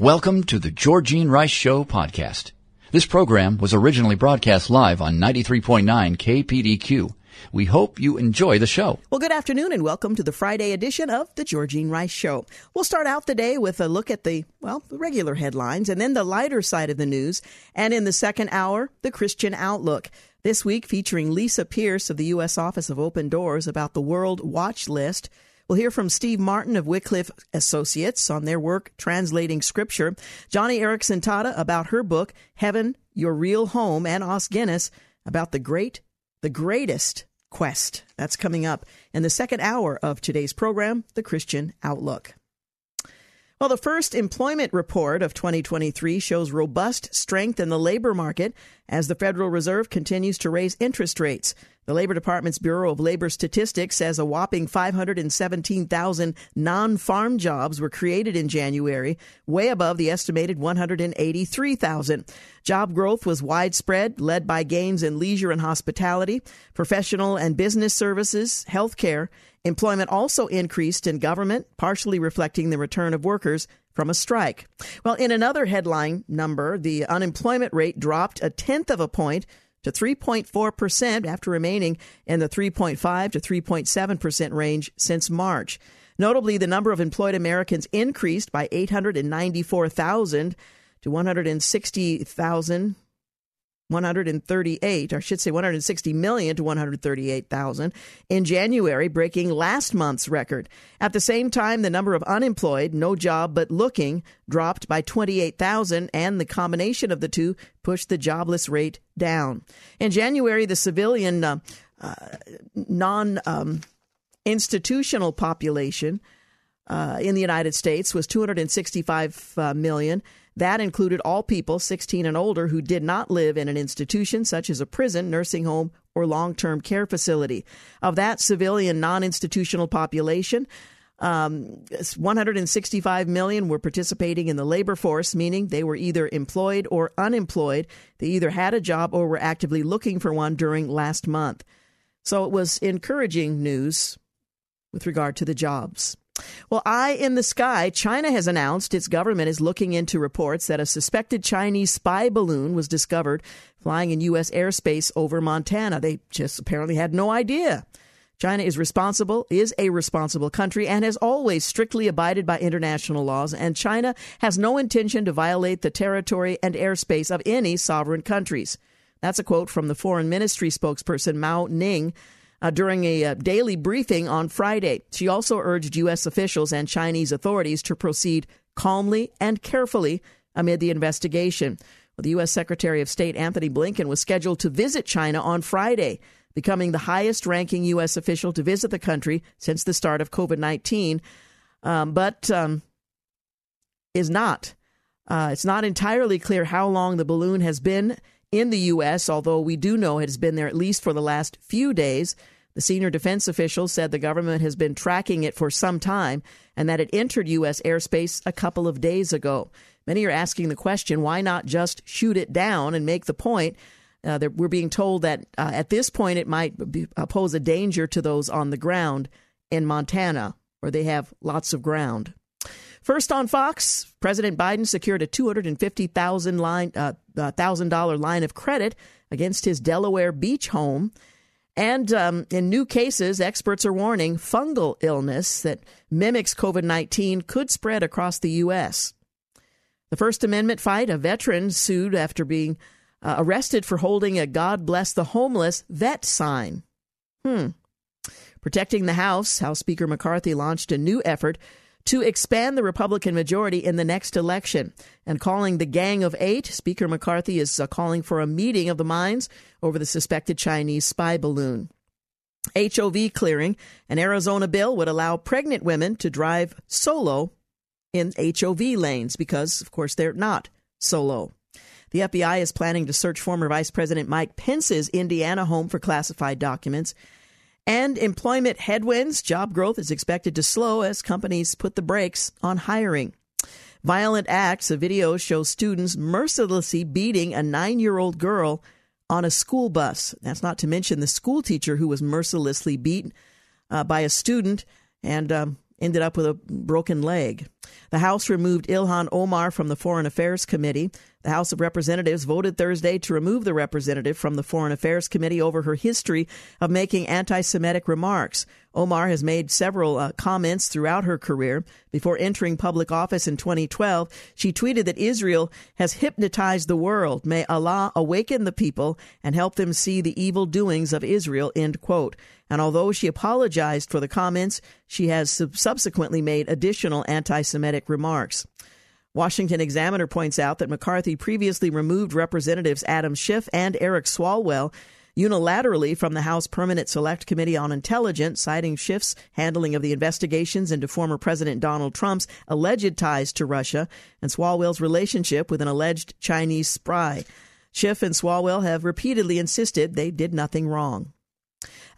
Welcome to the Georgene Rice Show podcast. This program was originally broadcast live on 93.9 KPDQ. We hope you enjoy the show. Well, good afternoon and welcome to the Friday edition of the Georgene Rice Show. We'll start out the day with a look at the, well, the regular headlines and then the lighter side of the news. And in the second hour, the Christian Outlook. This week featuring Lisa Pearce of the U.S. Office of Open Doors about the World Watch List. We'll hear from Steve Martin of Wycliffe Associates on their work translating scripture, Joni Eareckson Tada about her book, Heaven, Your Real Home, and Os Guinness about the great, the greatest quest. That's coming up in the second hour of today's program, The Christian Outlook. Well, the first employment report of 2023 shows robust strength in the labor market as the Federal Reserve continues to raise interest rates. The Labor Department's Bureau of Labor Statistics says a whopping 517,000 non farm jobs were created in January, way above the estimated 183,000. Job growth was widespread, led by gains in leisure and hospitality, professional and business services, healthcare. Employment also increased in government, partially reflecting the return of workers from a strike. Well, in another headline number, the unemployment rate dropped a tenth of a point to 3.4% after remaining in the 3.5 to 3.7% range since March. Notably, the number of employed Americans increased by 894,000 to 160,000 138, or I should say 160 million to 138,000 in January, breaking last month's record. At the same time, the number of unemployed, no job but looking, dropped by 28,000, and the combination of the two pushed the jobless rate down. In January, the civilian uh, uh, non um, institutional population uh, in the United States was 265 uh, million. That included all people 16 and older who did not live in an institution such as a prison, nursing home, or long term care facility. Of that civilian non institutional population, um, 165 million were participating in the labor force, meaning they were either employed or unemployed. They either had a job or were actively looking for one during last month. So it was encouraging news with regard to the jobs. Well, eye in the sky, China has announced its government is looking into reports that a suspected Chinese spy balloon was discovered flying in U.S. airspace over Montana. They just apparently had no idea. China is responsible, is a responsible country, and has always strictly abided by international laws, and China has no intention to violate the territory and airspace of any sovereign countries. That's a quote from the Foreign Ministry spokesperson Mao Ning uh, during a uh, daily briefing on Friday. She also urged U.S. officials and Chinese authorities to proceed calmly and carefully amid the investigation. Well, the U.S. Secretary of State Antony Blinken was scheduled to visit China on Friday, becoming the highest ranking U.S. official to visit the country since the start of COVID 19, um, but um, is not. Uh, it's not entirely clear how long the balloon has been in the U.S., although we do know it has been there at least for the last few days. The senior defense official said the government has been tracking it for some time and that it entered U.S. airspace a couple of days ago. Many are asking the question why not just shoot it down and make the point? Uh, that we're being told that uh, at this point it might be, uh, pose a danger to those on the ground in Montana, where they have lots of ground. First on Fox, President Biden secured a 250,000 line, uh, $1,000 line of credit against his Delaware beach home. And um, in new cases, experts are warning fungal illness that mimics COVID 19 could spread across the U.S. The First Amendment fight, a veteran sued after being uh, arrested for holding a God Bless the Homeless vet sign. Hmm. Protecting the House, House Speaker McCarthy launched a new effort to expand the Republican majority in the next election. And calling the Gang of Eight, Speaker McCarthy is uh, calling for a meeting of the minds over the suspected Chinese spy balloon. HOV clearing, an Arizona bill would allow pregnant women to drive solo in HOV lanes because, of course, they're not solo. The FBI is planning to search former Vice President Mike Pence's Indiana home for classified documents. And employment headwinds, job growth is expected to slow as companies put the brakes on hiring. Violent acts, a video shows students mercilessly beating a nine year old girl on a school bus. That's not to mention the school teacher who was mercilessly beaten uh, by a student and um, ended up with a broken leg. The House removed Ilhan Omar from the Foreign Affairs Committee. The House of Representatives voted Thursday to remove the representative from the Foreign Affairs Committee over her history of making anti Semitic remarks. Omar has made several uh, comments throughout her career. Before entering public office in 2012, she tweeted that Israel has hypnotized the world. May Allah awaken the people and help them see the evil doings of Israel. End quote. And although she apologized for the comments, she has subsequently made additional anti Semitic remarks. Washington Examiner points out that McCarthy previously removed Representatives Adam Schiff and Eric Swalwell unilaterally from the House Permanent Select Committee on Intelligence, citing Schiff's handling of the investigations into former President Donald Trump's alleged ties to Russia and Swalwell's relationship with an alleged Chinese spy. Schiff and Swalwell have repeatedly insisted they did nothing wrong.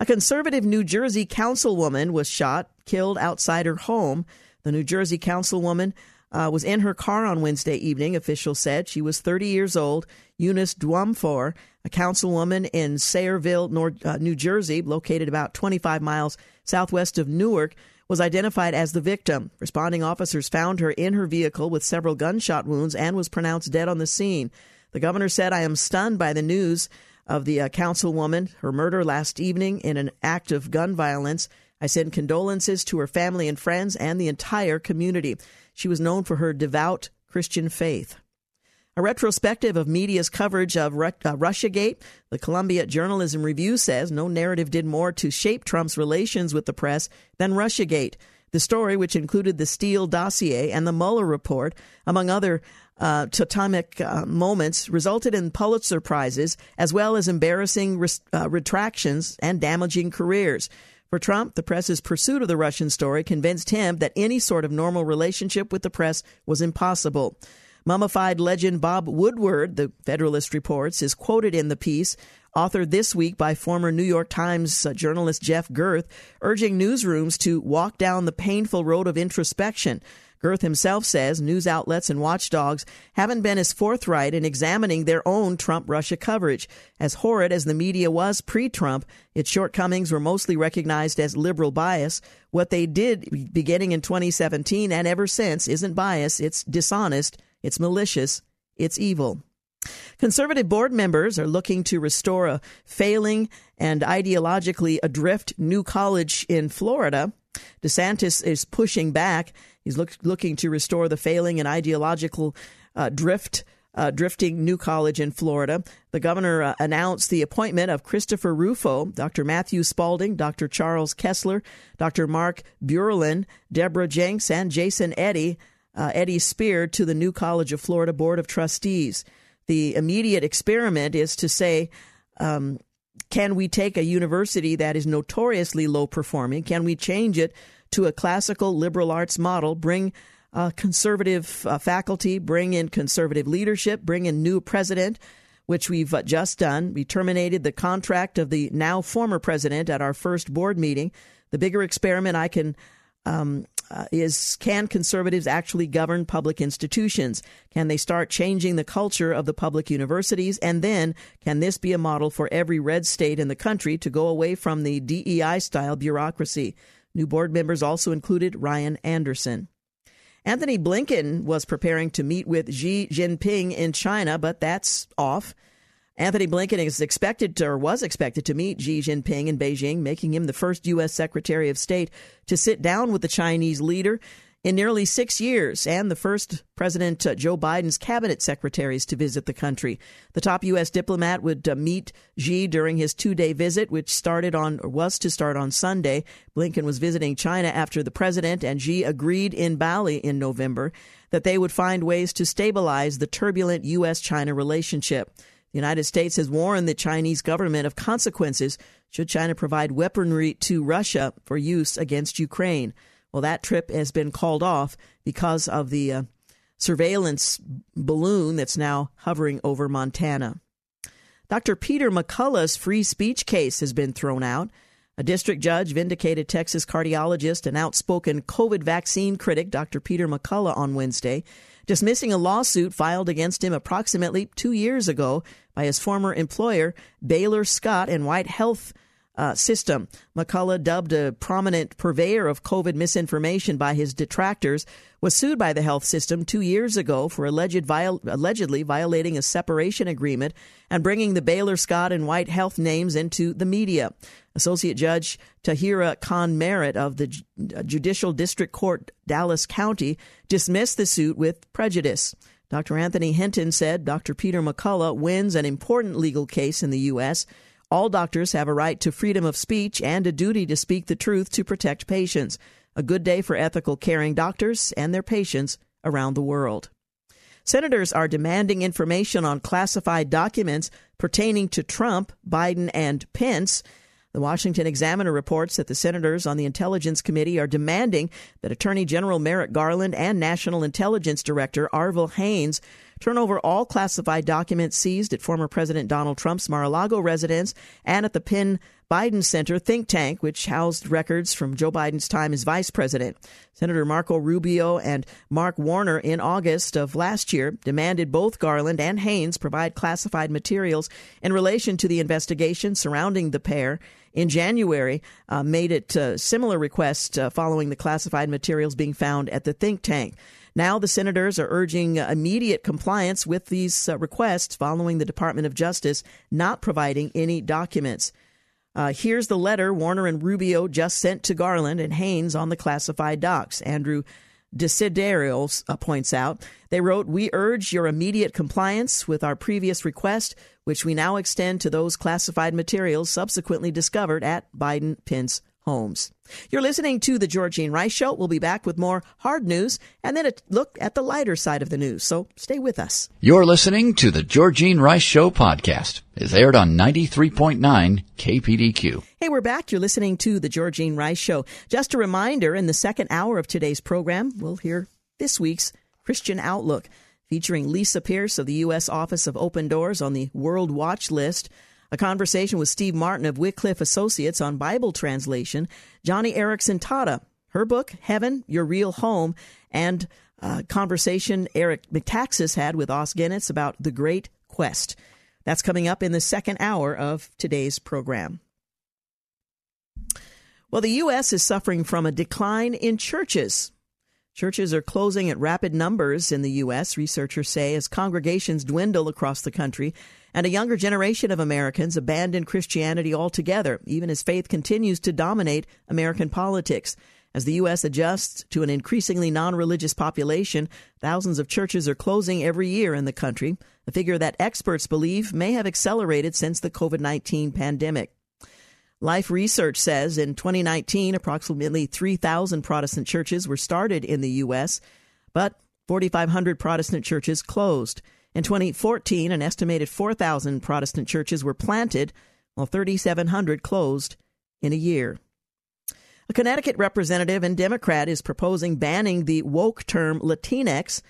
A conservative New Jersey councilwoman was shot, killed outside her home. The New Jersey councilwoman uh, was in her car on Wednesday evening, officials said. She was 30 years old. Eunice Dwumfour, a councilwoman in Sayreville, uh, New Jersey, located about 25 miles southwest of Newark, was identified as the victim. Responding officers found her in her vehicle with several gunshot wounds and was pronounced dead on the scene. The governor said, I am stunned by the news of the uh, councilwoman, her murder last evening in an act of gun violence. I send condolences to her family and friends and the entire community. She was known for her devout Christian faith. A retrospective of media's coverage of uh, Russiagate, the Columbia Journalism Review says no narrative did more to shape Trump's relations with the press than Russiagate. The story, which included the Steele dossier and the Mueller report, among other uh, totemic uh, moments resulted in Pulitzer Prizes as well as embarrassing res- uh, retractions and damaging careers. For Trump, the press's pursuit of the Russian story convinced him that any sort of normal relationship with the press was impossible. Mummified legend Bob Woodward, the Federalist reports, is quoted in the piece, authored this week by former New York Times journalist Jeff Gerth, urging newsrooms to walk down the painful road of introspection Gerth himself says news outlets and watchdogs haven't been as forthright in examining their own Trump Russia coverage. As horrid as the media was pre Trump, its shortcomings were mostly recognized as liberal bias. What they did beginning in 2017 and ever since isn't bias, it's dishonest, it's malicious, it's evil. Conservative board members are looking to restore a failing and ideologically adrift new college in Florida. DeSantis is pushing back. He's look, looking to restore the failing and ideological uh, drift. Uh, drifting New College in Florida. The governor uh, announced the appointment of Christopher Rufo, Dr. Matthew Spalding, Dr. Charles Kesler, Dr. Mark Bauerlein, Debra Jenks, and Jason Eddy, uh, Eddie Speir to the New College of Florida Board of Trustees. The immediate experiment is to say, um, can we take a university that is notoriously low performing? Can we change it to a classical liberal arts model, bring uh, conservative uh, faculty, bring in conservative leadership, bring in new president, which we've uh, just done. We terminated the contract of the now former president at our first board meeting. The bigger experiment I can um, uh, is can conservatives actually govern public institutions? Can they start changing the culture of the public universities? And then, can this be a model for every red state in the country to go away from the DEI style bureaucracy? New board members also included Ryan Anderson. Antony Blinken was preparing to meet with Xi Jinping in China, but that's off. Antony Blinken is expected to, or was expected to meet Xi Jinping in Beijing, making him the first U.S. Secretary of State to sit down with the Chinese leader in nearly six years, and the first President Joe Biden's cabinet secretaries to visit the country. The top U.S. diplomat would uh, meet Xi during his two-day visit, which started on or was to start on Sunday. Blinken was visiting China after the president and Xi agreed in Bali in November that they would find ways to stabilize the turbulent U.S.-China relationship. The United States has warned the Chinese government of consequences should China provide weaponry to Russia for use against Ukraine. Well, that trip has been called off because of the uh, surveillance balloon that's now hovering over Montana. Dr. Peter McCullough's free speech case has been thrown out. A district judge vindicated Texas cardiologist and outspoken COVID vaccine critic Dr. Peter McCullough on Wednesday, dismissing a lawsuit filed against him approximately two years ago by his former employer, Baylor Scott and White Health uh, system. McCullough, dubbed a prominent purveyor of COVID misinformation by his detractors, was sued by the health system two years ago for alleged viol- allegedly violating a separation agreement and bringing the Baylor Scott and White Health names into the media. Associate Judge Tahira Khan Merritt of the J- Judicial District Court, Dallas County, dismissed the suit with prejudice. Dr. Anthony Hinton said Dr. Peter McCullough wins an important legal case in the U.S. All doctors have a right to freedom of speech and a duty to speak the truth to protect patients. A good day for ethical caring doctors and their patients around the world. Senators are demanding information on classified documents pertaining to Trump, Biden, and Pence. The Washington Examiner reports that the senators on the Intelligence Committee are demanding that Attorney General Merrick Garland and National Intelligence Director Avril Haines turn over all classified documents seized at former President Donald Trump's Mar a Lago residence and at the Penn Biden Center think tank, which housed records from Joe Biden's time as vice president. Senator Marco Rubio and Mark Warner in August of last year demanded both Garland and Haines provide classified materials in relation to the investigation surrounding the pair. In January, uh, made it uh, similar request uh, following the classified materials being found at the think tank. Now, the senators are urging immediate compliance with these uh, requests following the Department of Justice not providing any documents. Uh, here's the letter Warner and Rubio just sent to Garland and Haines on the classified docs. Andrew Desiderio uh, points out they wrote, We urge your immediate compliance with our previous request, which we now extend to those classified materials subsequently discovered at Biden Pence homes. You're listening to The Georgene Rice Show. We'll be back with more hard news and then a look at the lighter side of the news. So stay with us. You're listening to The Georgene Rice Show podcast. It's aired on 93.9 KPDQ. Hey, we're back. You're listening to The Georgene Rice Show. Just a reminder in the second hour of today's program, we'll hear this week's Christian Outlook featuring Lisa Pearce of the U.S. Office of Open Doors on the World Watch List a conversation with Steve Martin of Wycliffe Associates on Bible translation, Joni Eareckson Tada, her book, Heaven, Your Real Home, and a conversation Eric Metaxas had with Os Guinness about the Great Quest. That's coming up in the second hour of today's program. Well, the U.S. is suffering from a decline in churches. Churches are closing at rapid numbers in the U.S., researchers say, as congregations dwindle across the country and a younger generation of Americans abandon Christianity altogether, even as faith continues to dominate American politics. As the U.S. adjusts to an increasingly non religious population, thousands of churches are closing every year in the country, a figure that experts believe may have accelerated since the COVID 19 pandemic. Life Research says in 2019, approximately 3,000 Protestant churches were started in the U.S., but 4,500 Protestant churches closed. In 2014, an estimated 4,000 Protestant churches were planted, while 3,700 closed in a year. A Connecticut representative and Democrat is proposing banning the woke term Latinx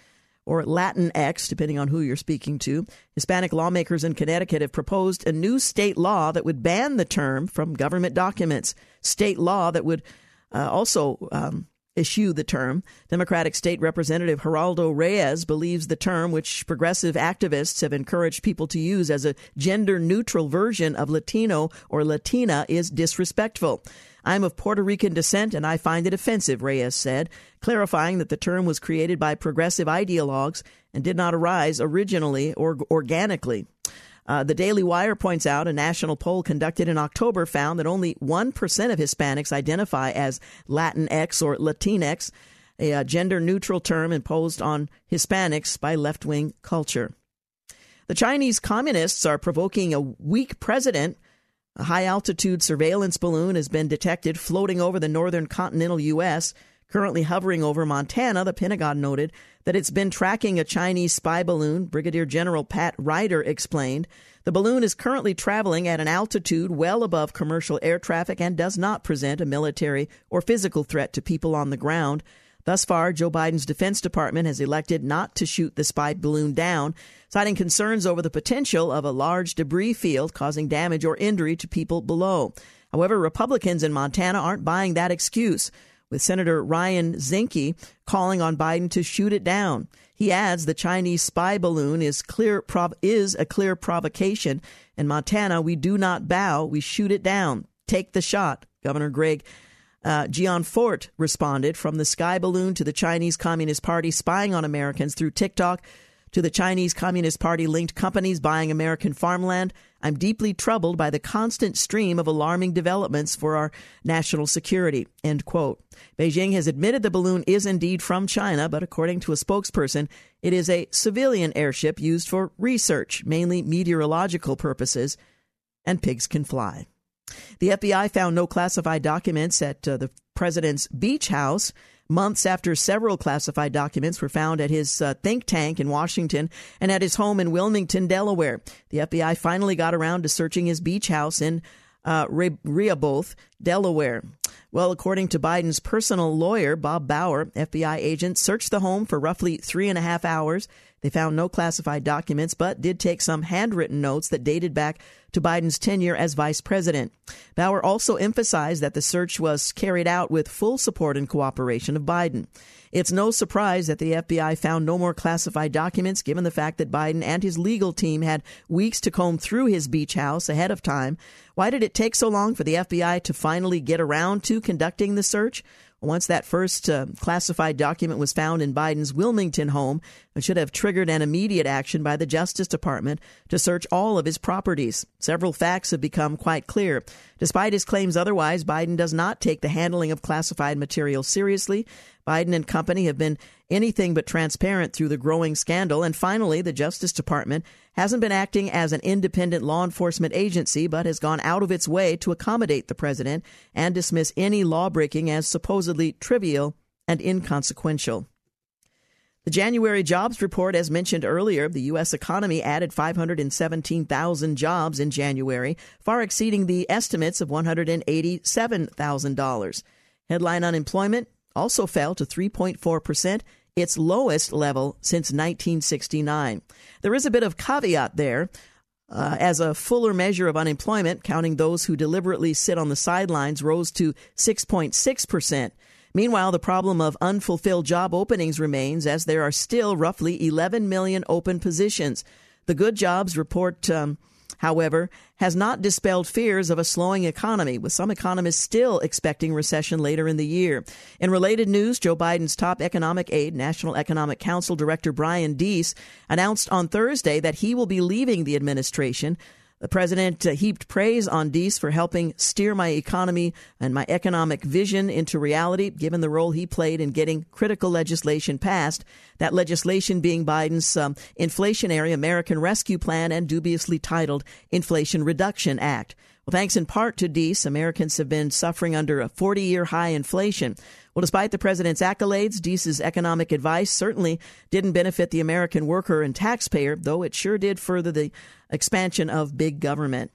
or Latinx, depending on who you're speaking to. Hispanic lawmakers in Connecticut have proposed a new state law that would ban the term from government documents. State law that would uh, also um, issue the term. Democratic State Representative Geraldo Reyes believes the term, which progressive activists have encouraged people to use as a gender neutral version of Latino or Latina, is disrespectful. I'm of Puerto Rican descent and I find it offensive, Reyes said, clarifying that the term was created by progressive ideologues and did not arise originally or organically. Uh, the Daily Wire points out a national poll conducted in October found that only 1% of Hispanics identify as Latinx or Latinx, a uh, gender neutral term imposed on Hispanics by left wing culture. The Chinese communists are provoking a weak president. A high altitude surveillance balloon has been detected floating over the northern continental U.S. Currently hovering over Montana, the Pentagon noted that it's been tracking a Chinese spy balloon, Brigadier General Pat Ryder explained. The balloon is currently traveling at an altitude well above commercial air traffic and does not present a military or physical threat to people on the ground. Thus far, Joe Biden's Defense Department has elected not to shoot the spy balloon down, citing concerns over the potential of a large debris field causing damage or injury to people below. However, Republicans in Montana aren't buying that excuse with Senator Ryan Zinke calling on Biden to shoot it down. He adds the Chinese spy balloon is clear prov- is a clear provocation. In Montana, we do not bow, we shoot it down. Take the shot. Governor Greg uh, Gianforte responded from the sky balloon to the Chinese Communist Party spying on Americans through TikTok to the Chinese Communist Party linked companies buying American farmland. I'm deeply troubled by the constant stream of alarming developments for our national security. End quote. Beijing has admitted the balloon is indeed from China, but according to a spokesperson, it is a civilian airship used for research, mainly meteorological purposes, and pigs can fly. The FBI found no classified documents at uh, the president's beach house months after several classified documents were found at his uh, think tank in Washington and at his home in Wilmington, Delaware. The FBI finally got around to searching his beach house in uh, Rehoboth, Delaware. Well, according to Biden's personal lawyer, Bob Bauer, FBI agents searched the home for roughly three and a half hours. They found no classified documents, but did take some handwritten notes that dated back to Biden's tenure as vice president. Bauer also emphasized that the search was carried out with full support and cooperation of Biden. It's no surprise that the FBI found no more classified documents given the fact that Biden and his legal team had weeks to comb through his beach house ahead of time. Why did it take so long for the FBI to finally get around to conducting the search? Once that first uh, classified document was found in Biden's Wilmington home, it should have triggered an immediate action by the Justice Department to search all of his properties. Several facts have become quite clear. Despite his claims otherwise, Biden does not take the handling of classified material seriously. Biden and company have been anything but transparent through the growing scandal. And finally, the Justice Department hasn't been acting as an independent law enforcement agency, but has gone out of its way to accommodate the president and dismiss any lawbreaking as supposedly trivial and inconsequential. The January jobs report, as mentioned earlier, the U.S. economy added 517,000 jobs in January, far exceeding the estimates of $187,000. Headline unemployment also fell to 3.4%, its lowest level since 1969. There is a bit of caveat there. Uh, as a fuller measure of unemployment, counting those who deliberately sit on the sidelines rose to 6.6%. Meanwhile, the problem of unfulfilled job openings remains as there are still roughly 11 million open positions. The Good Jobs report um, however, has not dispelled fears of a slowing economy, with some economists still expecting recession later in the year. In related news, Joe Biden's top economic aide, National Economic Council Director Brian Deese, announced on Thursday that he will be leaving the administration. The president uh, heaped praise on Deese for helping steer my economy and my economic vision into reality, given the role he played in getting critical legislation passed. That legislation being Biden's um, Inflationary American Rescue Plan and dubiously titled Inflation Reduction Act. Well, thanks in part to Deese, Americans have been suffering under a 40 year high inflation. Well, despite the president's accolades, Deese's economic advice certainly didn't benefit the American worker and taxpayer, though it sure did further the expansion of big government.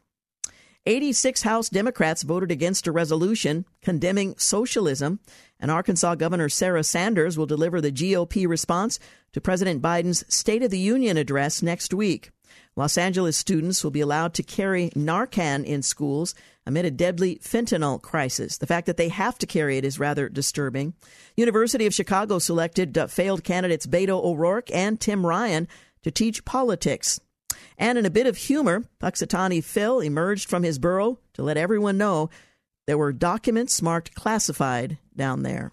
86 House Democrats voted against a resolution condemning socialism, and Arkansas Governor Sarah Sanders will deliver the GOP response to President Biden's State of the Union address next week. Los Angeles students will be allowed to carry Narcan in schools amid a deadly fentanyl crisis. The fact that they have to carry it is rather disturbing. University of Chicago selected uh, failed candidates Beto O'Rourke and Tim Ryan to teach politics. And in a bit of humor, Punxsutawney Phil emerged from his burrow to let everyone know there were documents marked classified down there.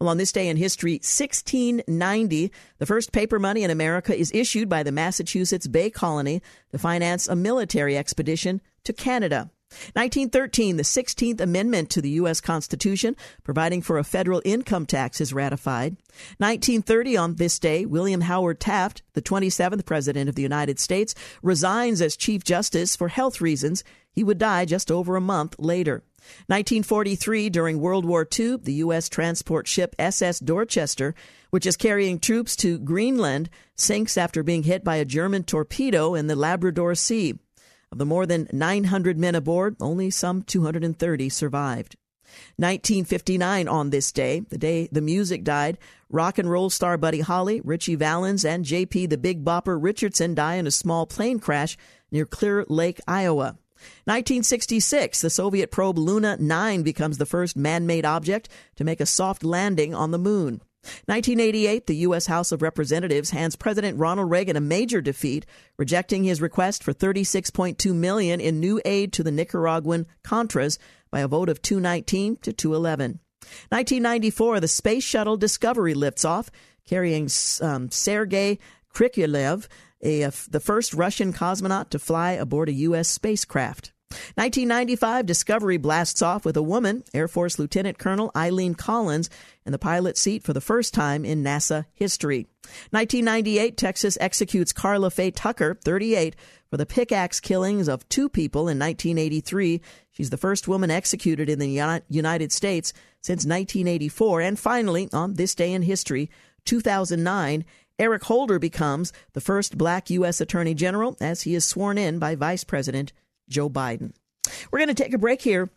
Well, on this day in history, 1690, the first paper money in America is issued by the Massachusetts Bay Colony to finance a military expedition to Canada. 1913, the 16th Amendment to the U.S. Constitution, providing for a federal income tax, is ratified. 1930, on this day, William Howard Taft, the 27th President of the United States, resigns as Chief Justice for health reasons. He would die just over a month later. 1943, during World War II, the U.S. transport ship SS Dorchester, which is carrying troops to Greenland, sinks after being hit by a German torpedo in the Labrador Sea. Of the more than 900 men aboard, only some 230 survived. 1959 on this day, the day the music died, rock and roll star Buddy Holly, Ritchie Valens, and JP the Big Bopper Richardson die in a small plane crash near Clear Lake, Iowa. 1966, the Soviet probe Luna 9 becomes the first man made object to make a soft landing on the moon. 1988, the U.S. House of Representatives hands President Ronald Reagan a major defeat, rejecting his request for 36.2 million in new aid to the Nicaraguan Contras by a vote of 219 to 211. 1994, the Space Shuttle Discovery lifts off, carrying um, Sergei Krikalev, uh, the first Russian cosmonaut to fly aboard a U.S. spacecraft. 1995, Discovery blasts off with a woman, Air Force Lieutenant Colonel Eileen Collins, in the pilot seat for the first time in NASA history. 1998, Texas executes Karla Faye Tucker, 38, for the pickaxe killings of two people in 1983. She's the first woman executed in the United States since 1984. And finally, on this day in history, 2009, Eric Holder becomes the first black U.S. Attorney General as he is sworn in by Vice President Joe Biden. We're going to take a break here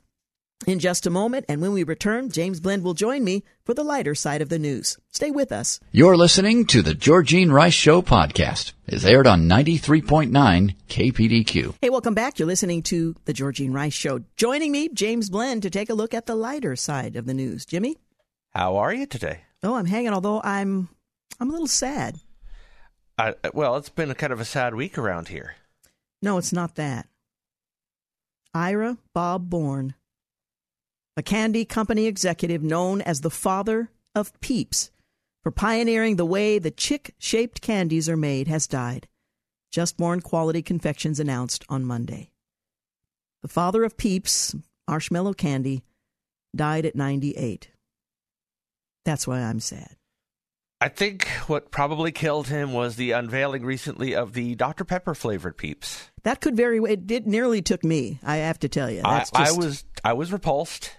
in just a moment, and when we return, James Blend will join me for the lighter side of the news. Stay with us. You're listening to the Georgene Rice Show podcast. It's aired on 93.9 KPDQ. Hey, welcome back. You're listening to the Georgene Rice Show. Joining me, James Blend, to take a look at the lighter side of the news. Jimmy? How are you today? Oh, I'm hanging, although I'm I'm a little sad. Uh, well, it's been a kind of a sad week around here. No, it's not that. Ira Bob Born, a candy company executive known as the father of Peeps for pioneering the way the chick shaped candies are made, has died. Just Born Quality Confections announced on Monday. The father of Peeps, marshmallow candy, died at 98. That's why I'm sad. I think what probably killed him was the unveiling recently of the Dr. Pepper flavored Peeps. That could very it did nearly took me. I have to tell you. I, just, I was I was repulsed,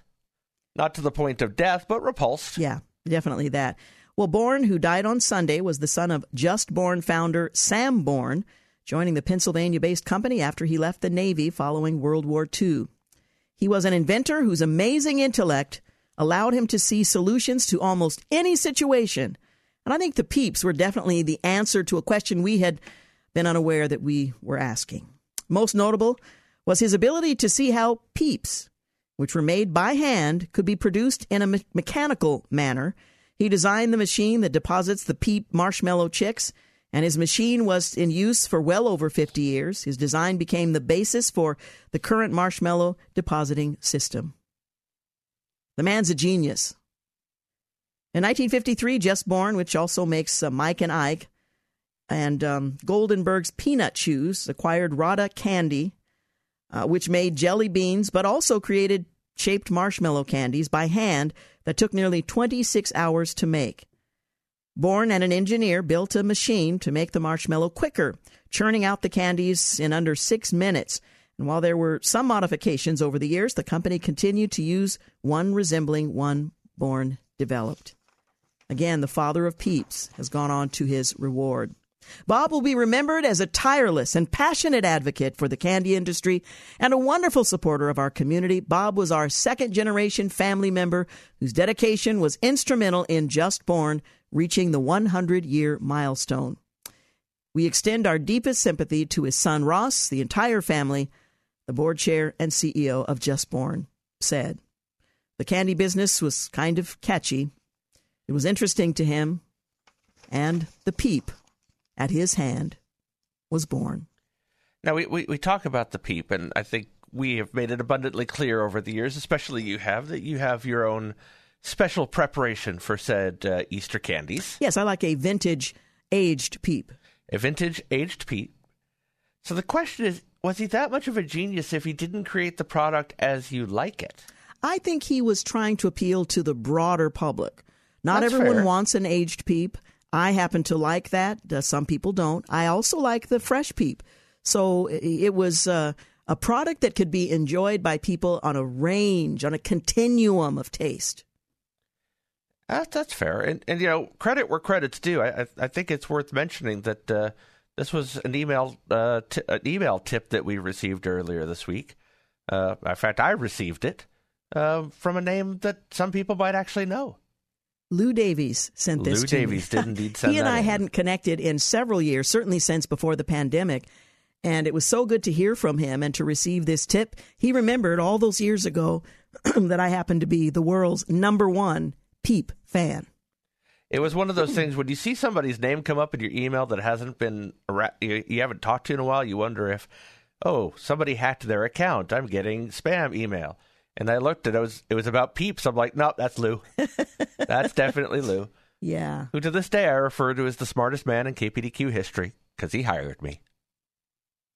not to the point of death, but repulsed. Yeah, definitely that. Well, Born, who died on Sunday, was the son of Just Born founder Sam Born, joining the Pennsylvania-based company after he left the Navy following World War II. He was an inventor whose amazing intellect allowed him to see solutions to almost any situation and I think the peeps were definitely the answer to a question we had been unaware that we were asking. Most notable was his ability to see how peeps, which were made by hand, could be produced in a me- mechanical manner. He designed the machine that deposits the peep marshmallow chicks, and his machine was in use for well over 50 years. His design became the basis for the current marshmallow depositing system. The man's a genius. In 1953, Just Born, which also makes uh, Mike and Ike, and um, Goldenberg's Peanut Chews acquired Rodda Candy, uh, which made jelly beans, but also created shaped marshmallow candies by hand that took nearly 26 hours to make. Born and an engineer built a machine to make the marshmallow quicker, churning out the candies in under six minutes. And while there were some modifications over the years, the company continued to use one resembling one born developed. Again, the father of Peeps has gone on to his reward. Bob will be remembered as a tireless and passionate advocate for the candy industry and a wonderful supporter of our community. Bob was our second generation family member whose dedication was instrumental in Just Born reaching the 100 year milestone. We extend our deepest sympathy to his son Ross, the entire family, the board chair and CEO of Just Born said. The candy business was kind of catchy, it was interesting to him, and the peep at his hand was born. Now, we, we, we talk about the peep, and I think we have made it abundantly clear over the years, especially you have, that you have your own special preparation for said uh, Easter candies. Yes, I like a vintage aged peep. A vintage aged peep. So the question is was he that much of a genius if he didn't create the product as you like it? I think he was trying to appeal to the broader public. Not That's everyone fair. wants an aged peep. I happen to like that. Uh, some people don't. I also like the fresh peep. So it was uh, a product that could be enjoyed by people on a range, on a continuum of taste. That, that's fair, and and you know, credit where credit's due. I I, I think it's worth mentioning that uh, this was an email uh, t- an email tip that we received earlier this week. Uh, in fact, I received it uh, from a name that some people might actually know. Lou Davies sent this Lou to Davies me. did indeed send he and I in. hadn't connected in several years, certainly since before the pandemic. And it was so good to hear from him and to receive this tip. He remembered all those years ago that I happened to be the world's number one Peep fan. It was one of those things when you see somebody's name come up in your email that hasn't been you, you haven't talked to in a while. You wonder if, oh, somebody hacked their account. I'm getting spam email, and I looked and it was it was about peeps. I'm like, nope, that's Lou. that's definitely Lou, Yeah. who to this day I refer to as the smartest man in KPDQ history because he hired me.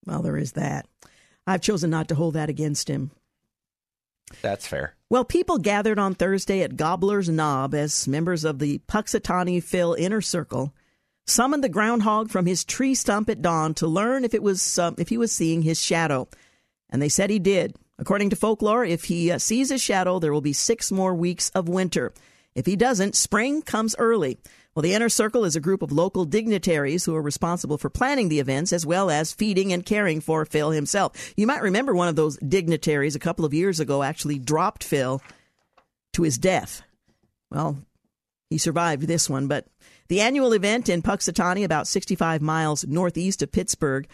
Well, there is that. I've chosen not to hold that against him. That's fair. Well, people gathered on Thursday at Gobbler's Knob as members of the Punxsutawney Phil Inner Circle summoned the groundhog from his tree stump at dawn to learn if it was um, if he was seeing his shadow, and they said he did. According to folklore, if he uh, sees his shadow, there will be six more weeks of winter. If he doesn't, spring comes early. Well, the Inner Circle is a group of local dignitaries who are responsible for planning the events as well as feeding and caring for Phil himself. You might remember one of those dignitaries a couple of years ago actually dropped Phil to his death. Well, he survived this one, but the annual event in Punxsutawney, about 65 miles northeast of Pittsburgh,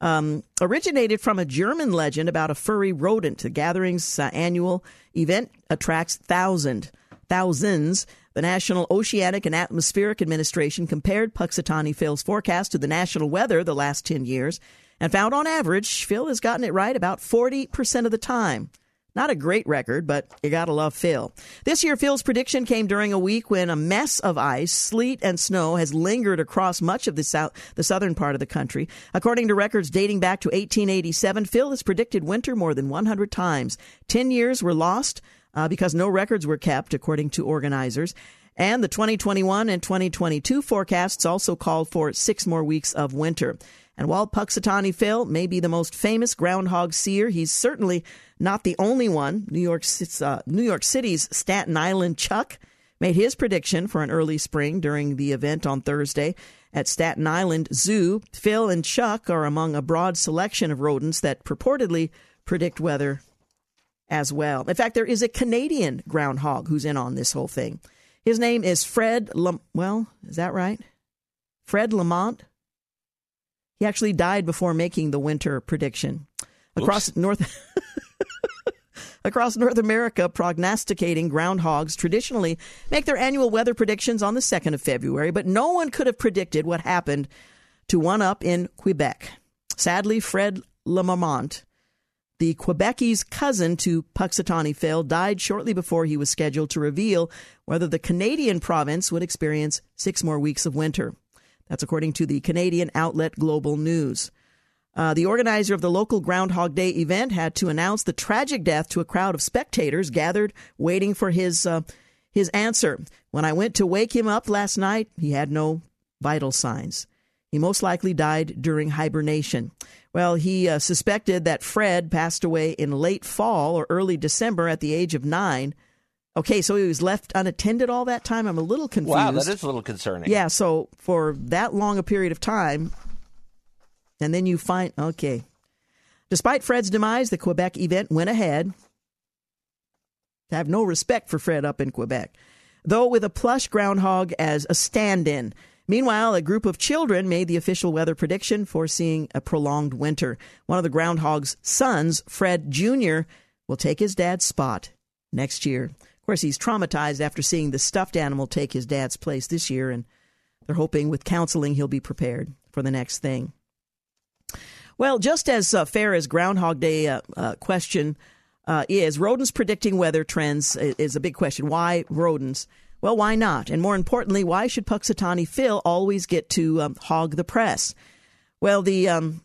um, originated from a German legend about a furry rodent. The gathering's uh, annual event attracts thousand, thousands. The National Oceanic and Atmospheric Administration compared Punxsutawney Phil's forecast to the national weather the last 10 years and found on average Phil has gotten it right about 40% of the time. Not a great record, but you gotta love Phil. This year, Phil's prediction came during a week when a mess of ice, sleet, and snow has lingered across much of the south, the southern part of the country. According to records dating back to 1887, Phil has predicted winter more than 100 times. Ten years were lost uh, because no records were kept, according to organizers. And the 2021 and 2022 forecasts also called for six more weeks of winter. And while Punxsutawney Phil may be the most famous groundhog seer, he's certainly not the only one. New York, uh, New York City's Staten Island Chuck made his prediction for an early spring during the event on Thursday at Staten Island Zoo. Phil and Chuck are among a broad selection of rodents that purportedly predict weather as well. In fact, there is a Canadian groundhog who's in on this whole thing. His name is Fred. Lam- well, is that right? Fred Lamont. He actually died before making the winter prediction. Across North Across North America, prognosticating groundhogs traditionally make their annual weather predictions on the 2nd of February, but no one could have predicted what happened to one up in Quebec. Sadly, Fred Lamont, the Quebecie's cousin to Punxsutawney Phil, died shortly before he was scheduled to reveal whether the Canadian province would experience six more weeks of winter. That's according to the Canadian outlet Global News. Uh, the organizer of the local Groundhog Day event had to announce the tragic death to a crowd of spectators gathered waiting for his uh, his answer. When I went to wake him up last night, he had no vital signs. He most likely died during hibernation. Well, he uh, suspected that Fred passed away in late fall or early December at the age of nine. Okay, so he was left unattended all that time. I'm a little confused. Wow, that is a little concerning. Yeah, so for that long a period of time, and then you find, okay. Despite Fred's demise, the Quebec event went ahead. I have no respect for Fred up in Quebec, though with a plush groundhog as a stand in. Meanwhile, a group of children made the official weather prediction, foreseeing a prolonged winter. One of the groundhog's sons, Fred Jr., will take his dad's spot next year. Of course, he's traumatized after seeing the stuffed animal take his dad's place this year, and they're hoping with counseling he'll be prepared for the next thing. Well, just as uh, fair as Groundhog Day uh, uh, question uh, is, rodents predicting weather trends is a big question. Why rodents? Well, why not? And more importantly, why should Punxsutawney Phil always get to um, hog the press? Well, the um,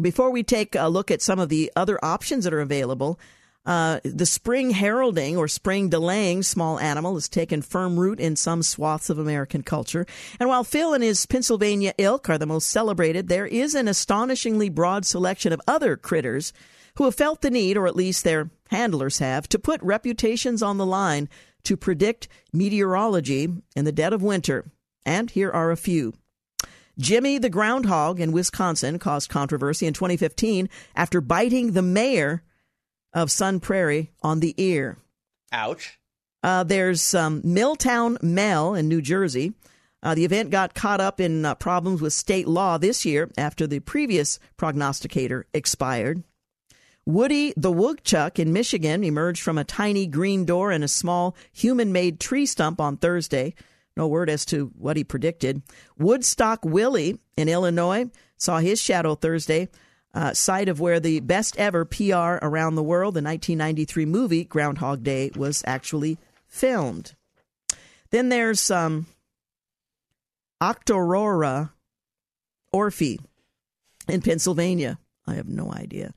before we take a look at some of the other options that are available, uh, the spring heralding or spring delaying small animal has taken firm root in some swaths of American culture. And while Phil and his Pennsylvania ilk are the most celebrated, there is an astonishingly broad selection of other critters who have felt the need, or at least their handlers have, to put reputations on the line to predict meteorology in the dead of winter. And here are a few. Jimmy the groundhog in Wisconsin caused controversy in 2015 after biting the mayor of Sun Prairie on the ear. Ouch. Uh, there's um, Milltown Mel in New Jersey. Uh, the event got caught up in uh, problems with state law this year after the previous prognosticator expired. Woody the woodchuck in Michigan emerged from a tiny green door in a small human made tree stump on Thursday. No word as to what he predicted. Woodstock Willie in Illinois saw his shadow Thursday, uh, site of where the best ever PR around the world, the 1993 movie Groundhog Day, was actually filmed. Then there's um, Octoraro Orphie in Pennsylvania. I have no idea.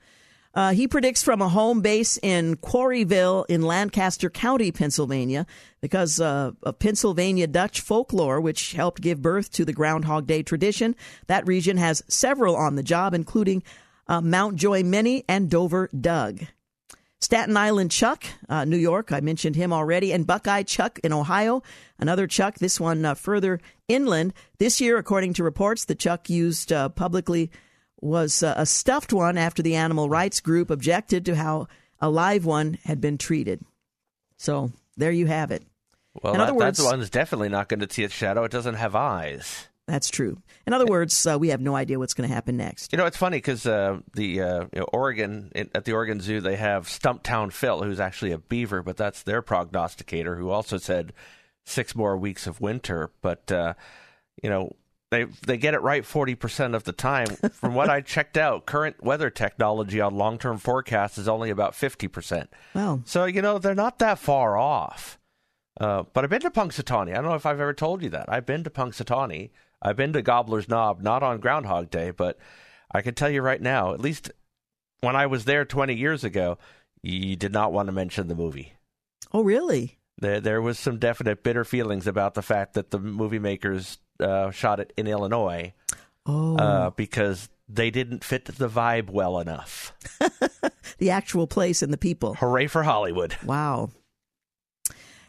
Uh, he predicts from a home base in Quarryville in Lancaster County, Pennsylvania, because uh, of Pennsylvania Dutch folklore, which helped give birth to the Groundhog Day tradition. That region has several on the job, including uh, Mountjoy Minnie and Dover Doug. Staten Island Chuck, uh, New York, I mentioned him already, and Buckeye Chuck in Ohio, another Chuck, this one uh, further inland. This year, according to reports, the Chuck used uh, publicly was uh, a stuffed one after the animal rights group objected to how a live one had been treated. So there you have it. Well, that, words, that one's definitely not going to see its shadow. It doesn't have eyes. That's true. In other words, uh, we have no idea what's going to happen next. You know, it's funny because uh, the uh, you know, Oregon at the Oregon Zoo they have Stumptown Phil, who's actually a beaver, but that's their prognosticator, who also said six more weeks of winter. But uh, you know, they they get it right 40% of the time. From what I checked out, current weather technology on long-term forecasts is only about 50%. Wow. So, you know, they're not that far off. Uh, but I've been to Punxsutawney. I don't know if I've ever told you that. I've been to Punxsutawney. I've been to Gobbler's Knob, not on Groundhog Day, but I can tell you right now, at least when I was there 20 years ago, you did not want to mention the movie. Oh, really? There, there was some definite bitter feelings about the fact that the movie makers uh, shot it in Illinois oh. uh, because they didn't fit the vibe well enough. the actual place and the people. Hooray for Hollywood. Wow.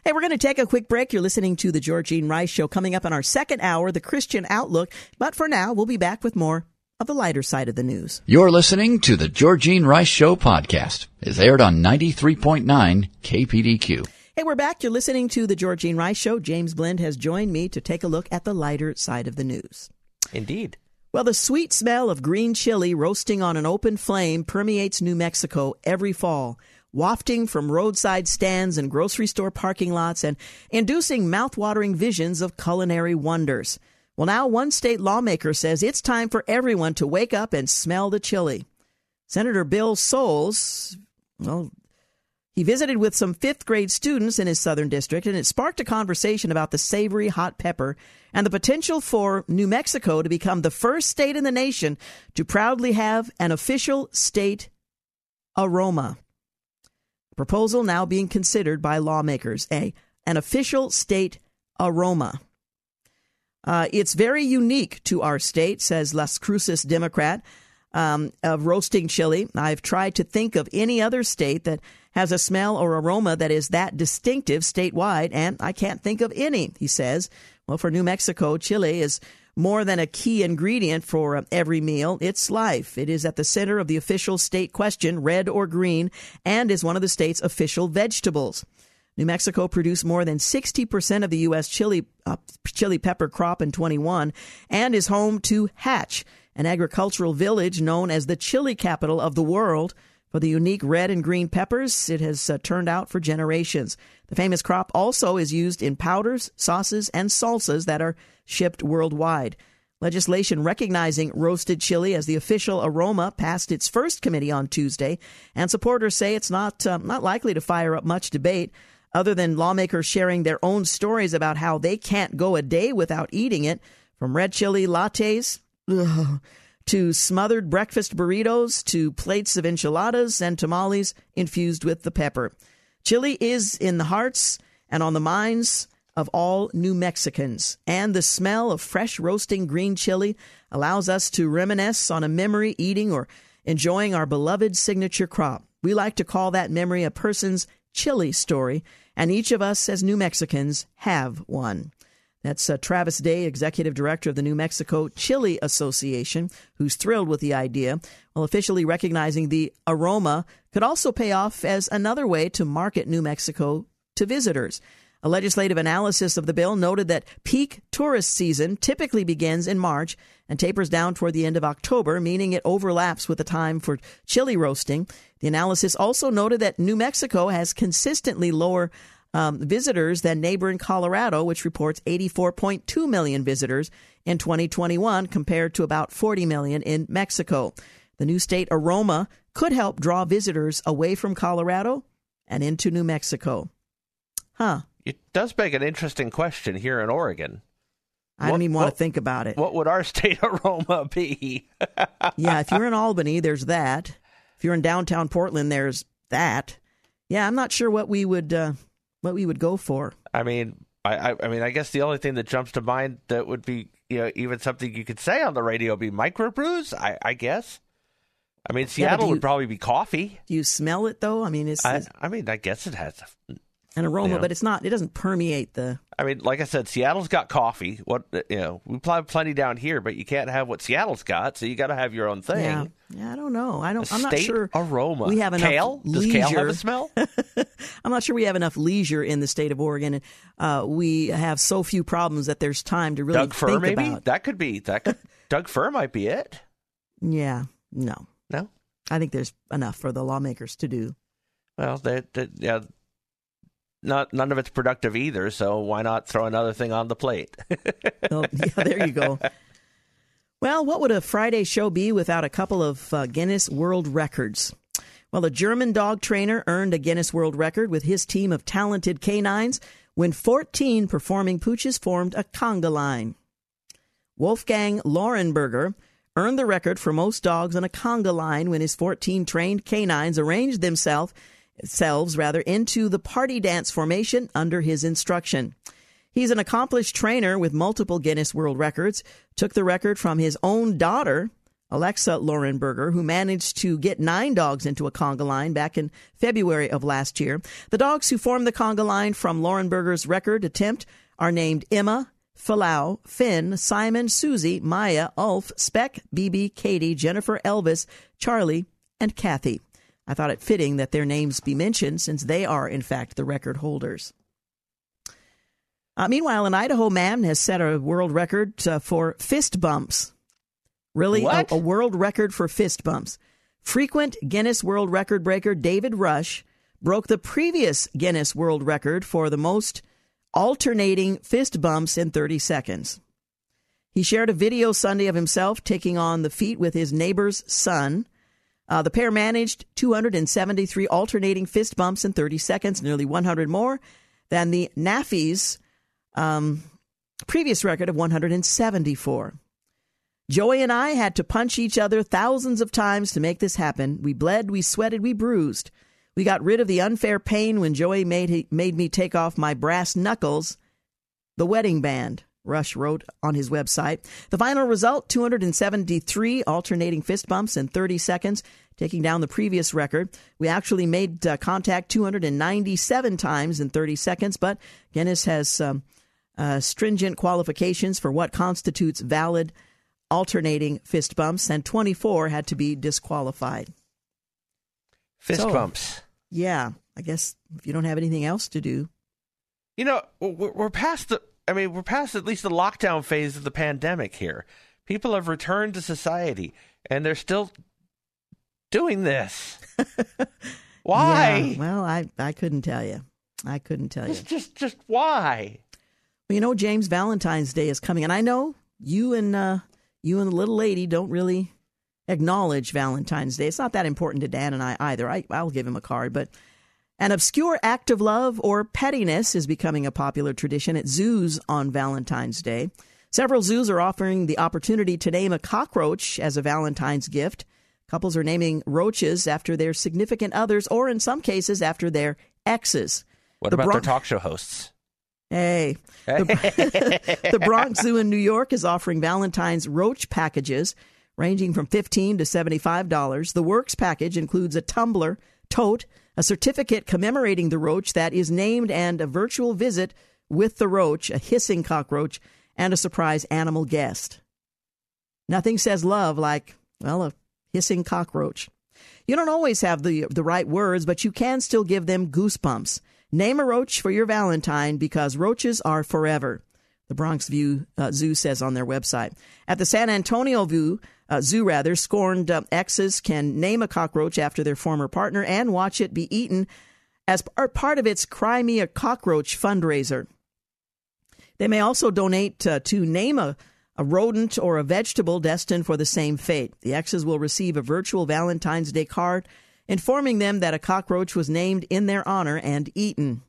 Hey, we're going to take a quick break. You're listening to the Georgene Rice Show. Coming up in our second hour, the Christian Outlook. But for now, we'll be back with more of the lighter side of the news. You're listening to the Georgene Rice Show podcast. It's aired on 93.9 KPDQ. Hey, we're back. You're listening to the Georgene Rice Show. James Blend has joined me to take a look at the lighter side of the news. Indeed. Well, the sweet smell of green chili roasting on an open flame permeates New Mexico every fall, wafting from roadside stands and grocery store parking lots and inducing mouth-watering visions of culinary wonders. Well, now one state lawmaker says it's time for everyone to wake up and smell the chili. Senator Bill Soules, well, he visited with some fifth grade students in his southern district, and it sparked a conversation about the savory hot pepper and the potential for New Mexico to become the first state in the nation to proudly have an official state aroma. proposal now being considered by lawmakers a an official state aroma. Uh, it's very unique to our state, says Las Cruces Democrat um, of roasting chili. I've tried to think of any other state that has a smell or aroma that is that distinctive statewide, and I can't think of any, he says. Well, for New Mexico, chili is more than a key ingredient for every meal. It's life. It is at the center of the official state question, red or green, and is one of the state's official vegetables. New Mexico produced more than 60% of the U.S. chili, uh, chili pepper crop in 21 and is home to Hatch, an agricultural village known as the chili capital of the world. For the unique red and green peppers, it has uh, turned out for generations. The famous crop also is used in powders, sauces, and salsas that are shipped worldwide. Legislation recognizing roasted chili as the official aroma passed its first committee on Tuesday, and supporters say it's not uh, not likely to fire up much debate, other than lawmakers sharing their own stories about how they can't go a day without eating it, from red chili lattes ugh, to smothered breakfast burritos to plates of enchiladas and tamales infused with the pepper. Chili is in the hearts and on the minds of all New Mexicans, and the smell of fresh roasting green chili allows us to reminisce on a memory eating or enjoying our beloved signature crop. We like to call that memory a person's chili story, and each of us as New Mexicans have one. That's uh, Travis Day, Executive Director of the New Mexico Chili Association, who's thrilled with the idea, while officially recognizing the aroma could also pay off as another way to market New Mexico to visitors. A legislative analysis of the bill noted that peak tourist season typically begins in March and tapers down toward the end of October, meaning it overlaps with the time for chili roasting. The analysis also noted that New Mexico has consistently lower um, visitors than neighboring Colorado, which reports 84.2 million visitors in 2021 compared to about 40 million in Mexico. The new state aroma could help draw visitors away from Colorado and into New Mexico. Huh. It does beg an interesting question here in Oregon. I don't even want what, to think about it. What would our state aroma be? yeah, if you're in Albany, there's that. If you're in downtown Portland, there's that. Yeah, I'm not sure what we would uh, what we would go for. I mean, I, I mean, I guess the only thing that jumps to mind that would be you know even something you could say on the radio would be microbrews. I, I guess. I mean, Seattle yeah, you, would probably be coffee. Do you smell it though? I mean, it's. I, I mean, I guess it has an aroma, but it's not. It doesn't permeate the. I mean, like I said, Seattle's got coffee. What you know, we have plenty down here, but you can't have what Seattle's got, so you got to have your own thing. Yeah, yeah I don't know. I don't. i I'm not sure. Aroma. We have enough kale. Leisure. Does kale have a smell? I'm not sure we have enough leisure in the state of Oregon. Uh, we have so few problems that there's time to really Doug Fir, think maybe about. that could be that. Could, Doug Fir might be it. Yeah. No. No. I think there's enough for the lawmakers to do. Well, that they, yeah, not none of it's productive either. So why not throw another thing on the plate? well, yeah, there you go. Well, what would a Friday show be without a couple of uh, Guinness World Records? Well, a German dog trainer earned a Guinness World Record with his team of talented canines when 14 performing pooches formed a conga line. Wolfgang Lauenburger earned the record for most dogs on a conga line when his 14 trained canines arranged themselves selves rather into the party dance formation under his instruction. He's an accomplished trainer with multiple Guinness World Records, took the record from his own daughter, Alexa Lauenburger, who managed to get nine dogs into a conga line back in February of last year. The dogs who formed the conga line from Lauenburger's record attempt are named Emma, Falau, Finn, Simon, Susie, Maya, Ulf, Speck, BB, Katie, Jennifer, Elvis, Charlie, and Kathy. I thought it fitting that their names be mentioned since they are, in fact, the record holders. Uh, meanwhile, an Idaho man has set a world record uh, for fist bumps. Really? A, a, world record for fist bumps. Frequent Guinness World Record breaker David Rush broke the previous Guinness World Record for the most alternating fist bumps in 30 seconds. He shared a video Sunday of himself taking on the feat with his neighbor's son. Uh, the pair managed 273 alternating fist bumps in 30 seconds, nearly 100 more than the NAFI's um, previous record of 174. Joey and I had to punch each other thousands of times to make this happen. We bled, we sweated, we bruised. We got rid of the unfair pain when Joey made, made me take off my brass knuckles, the wedding band. Rush wrote on his website. The final result 273 alternating fist bumps in 30 seconds, taking down the previous record. We actually made uh, contact 297 times in 30 seconds, but Guinness has um, uh, stringent qualifications for what constitutes valid alternating fist bumps, and 24 had to be disqualified. Fist so, bumps. Yeah, I guess if you don't have anything else to do. You know, we're past the I mean, we're past at least the lockdown phase of the pandemic here. People have returned to society, and they're still doing this. why? Yeah, well, I I couldn't tell you. I couldn't tell just, you. Just just why? Well, you know, James Valentine's Day is coming, and I know you and uh, you and the little lady don't really acknowledge Valentine's Day. It's not that important to Dan and I either. I, I'll give him a card, but an obscure act of love or pettiness is becoming a popular tradition at zoos on Valentine's Day. Several zoos are offering the opportunity to name a cockroach as a Valentine's gift. Couples are naming roaches after their significant others, or in some cases, after their exes. What The about Bron- their talk show hosts? Hey. The, the Bronx Zoo in New York is offering Valentine's roach packages ranging from $15 to $75. The Works package includes a tumbler, tote, a certificate commemorating the roach that is named, and a virtual visit with the roach, a hissing cockroach, and a surprise animal guest. Nothing says love like, well, a hissing cockroach. You don't always have the the right words, but you can still give them goosebumps. Name a roach for your Valentine because roaches are forever. The Bronx View uh, Zoo says on their website. At the San Antonio View uh, Zoo, rather, scorned uh, exes can name a cockroach after their former partner and watch it be eaten as par- part of its Cry Me a Cockroach fundraiser. They may also donate uh, to name a, a rodent or a vegetable destined for the same fate. The exes will receive a virtual Valentine's Day card informing them that a cockroach was named in their honor and eaten.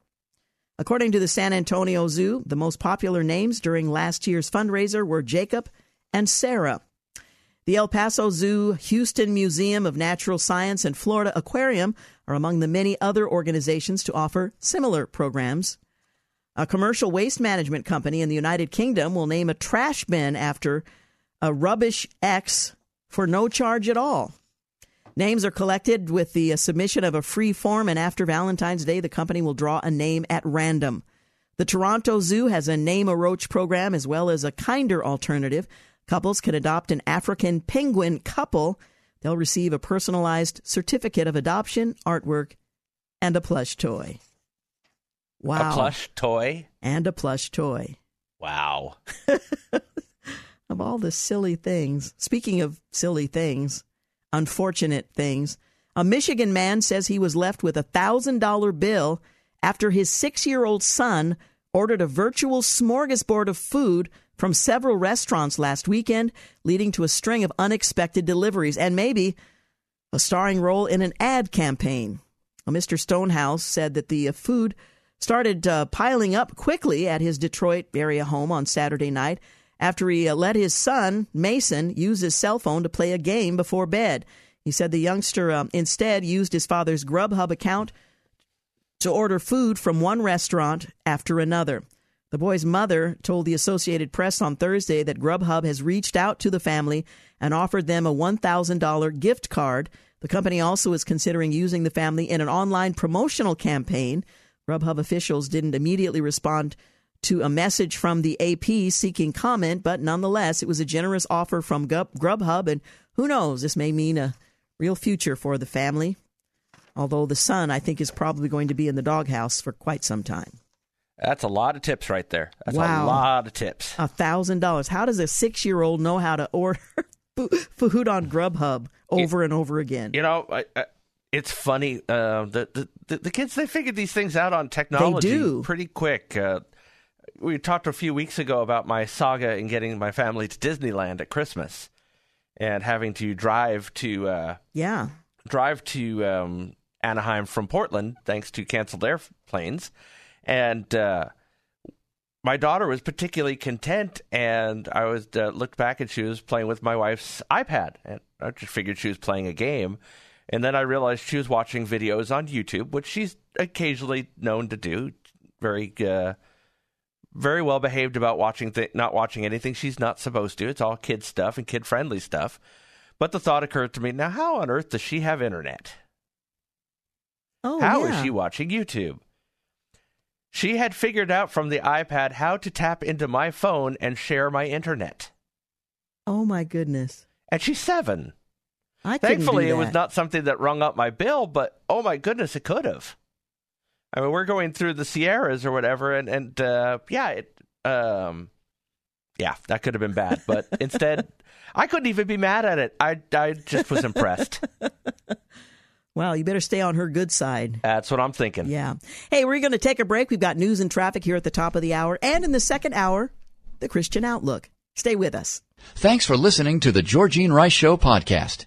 According to the San Antonio Zoo, the most popular names during last year's fundraiser were Jacob and Sarah. The El Paso Zoo, Houston Museum of Natural Science, and Florida Aquarium are among the many other organizations to offer similar programs. A commercial waste management company in the United Kingdom will name a trash bin after a rubbish X for no charge at all. Names are collected with the uh, submission of a free form, and after Valentine's Day, the company will draw a name at random. The Toronto Zoo has a Name a Roach program as well as a kinder alternative. Couples can adopt an African penguin couple. They'll receive a personalized certificate of adoption, artwork, and a plush toy. Wow. A plush toy? And a plush toy. Wow. Of all the silly things, speaking of silly things, unfortunate things, a Michigan man says he was left with a $1,000 bill after his six year old son ordered a virtual smorgasbord of food from several restaurants last weekend, leading to a string of unexpected deliveries and maybe a starring role in an ad campaign. Well, Mr. Stonehouse said that the uh, food started uh, piling up quickly at his Detroit area home on Saturday night after he let his son, Mason, use his cell phone to play a game before bed. He said the youngster uh, instead used his father's Grubhub account to order food from one restaurant after another. The boy's mother told the Associated Press on Thursday that Grubhub has reached out to the family and offered them a $1,000 gift card. The company also is considering using the family in an online promotional campaign. Grubhub officials didn't immediately respond to a message from the AP seeking comment, but nonetheless, it was a generous offer from Grubhub, and who knows, this may mean a real future for the family. Although the son, I think, is probably going to be in the doghouse for quite some time. That's a lot of tips right there. That's Wow. a lot of tips. A thousand dollars. How does a six-year-old know how to order food on Grubhub over and over again? You know, I, I, it's funny. Uh, the, the the kids they figured these things out on technology do. pretty quick. Uh, we talked a few weeks ago about my saga in getting my family to Disneyland at Christmas, and having to drive to uh, Yeah. drive to um, Anaheim from Portland thanks to canceled airplanes, and uh, my daughter was particularly content. And I was uh, looked back and she was playing with my wife's iPad, and I just figured she was playing a game. And then I realized she was watching videos on YouTube, which she's occasionally known to do. Very, uh, very well behaved about watching, th- not watching anything she's not supposed to. It's all kid stuff and kid friendly stuff. But the thought occurred to me: now, how on earth does she have internet? Oh, How is yeah. she watching YouTube? She had figured out from the iPad how to tap into my phone and share my internet. Oh my goodness. And she's seven. I Thankfully, it was not something that rung up my bill, but oh my goodness, it could have. I mean, we're going through the Sierras or whatever, and and uh, yeah, it, um, yeah, that could have been bad, but instead, I couldn't even be mad at it. I I just was impressed. Wow, you better stay on her good side. That's what I'm thinking. Yeah. Hey, we're going to take a break. We've got news and traffic here at the top of the hour. And in the second hour, the Christian Outlook. Stay with us. Thanks for listening to the Georgene Rice Show podcast.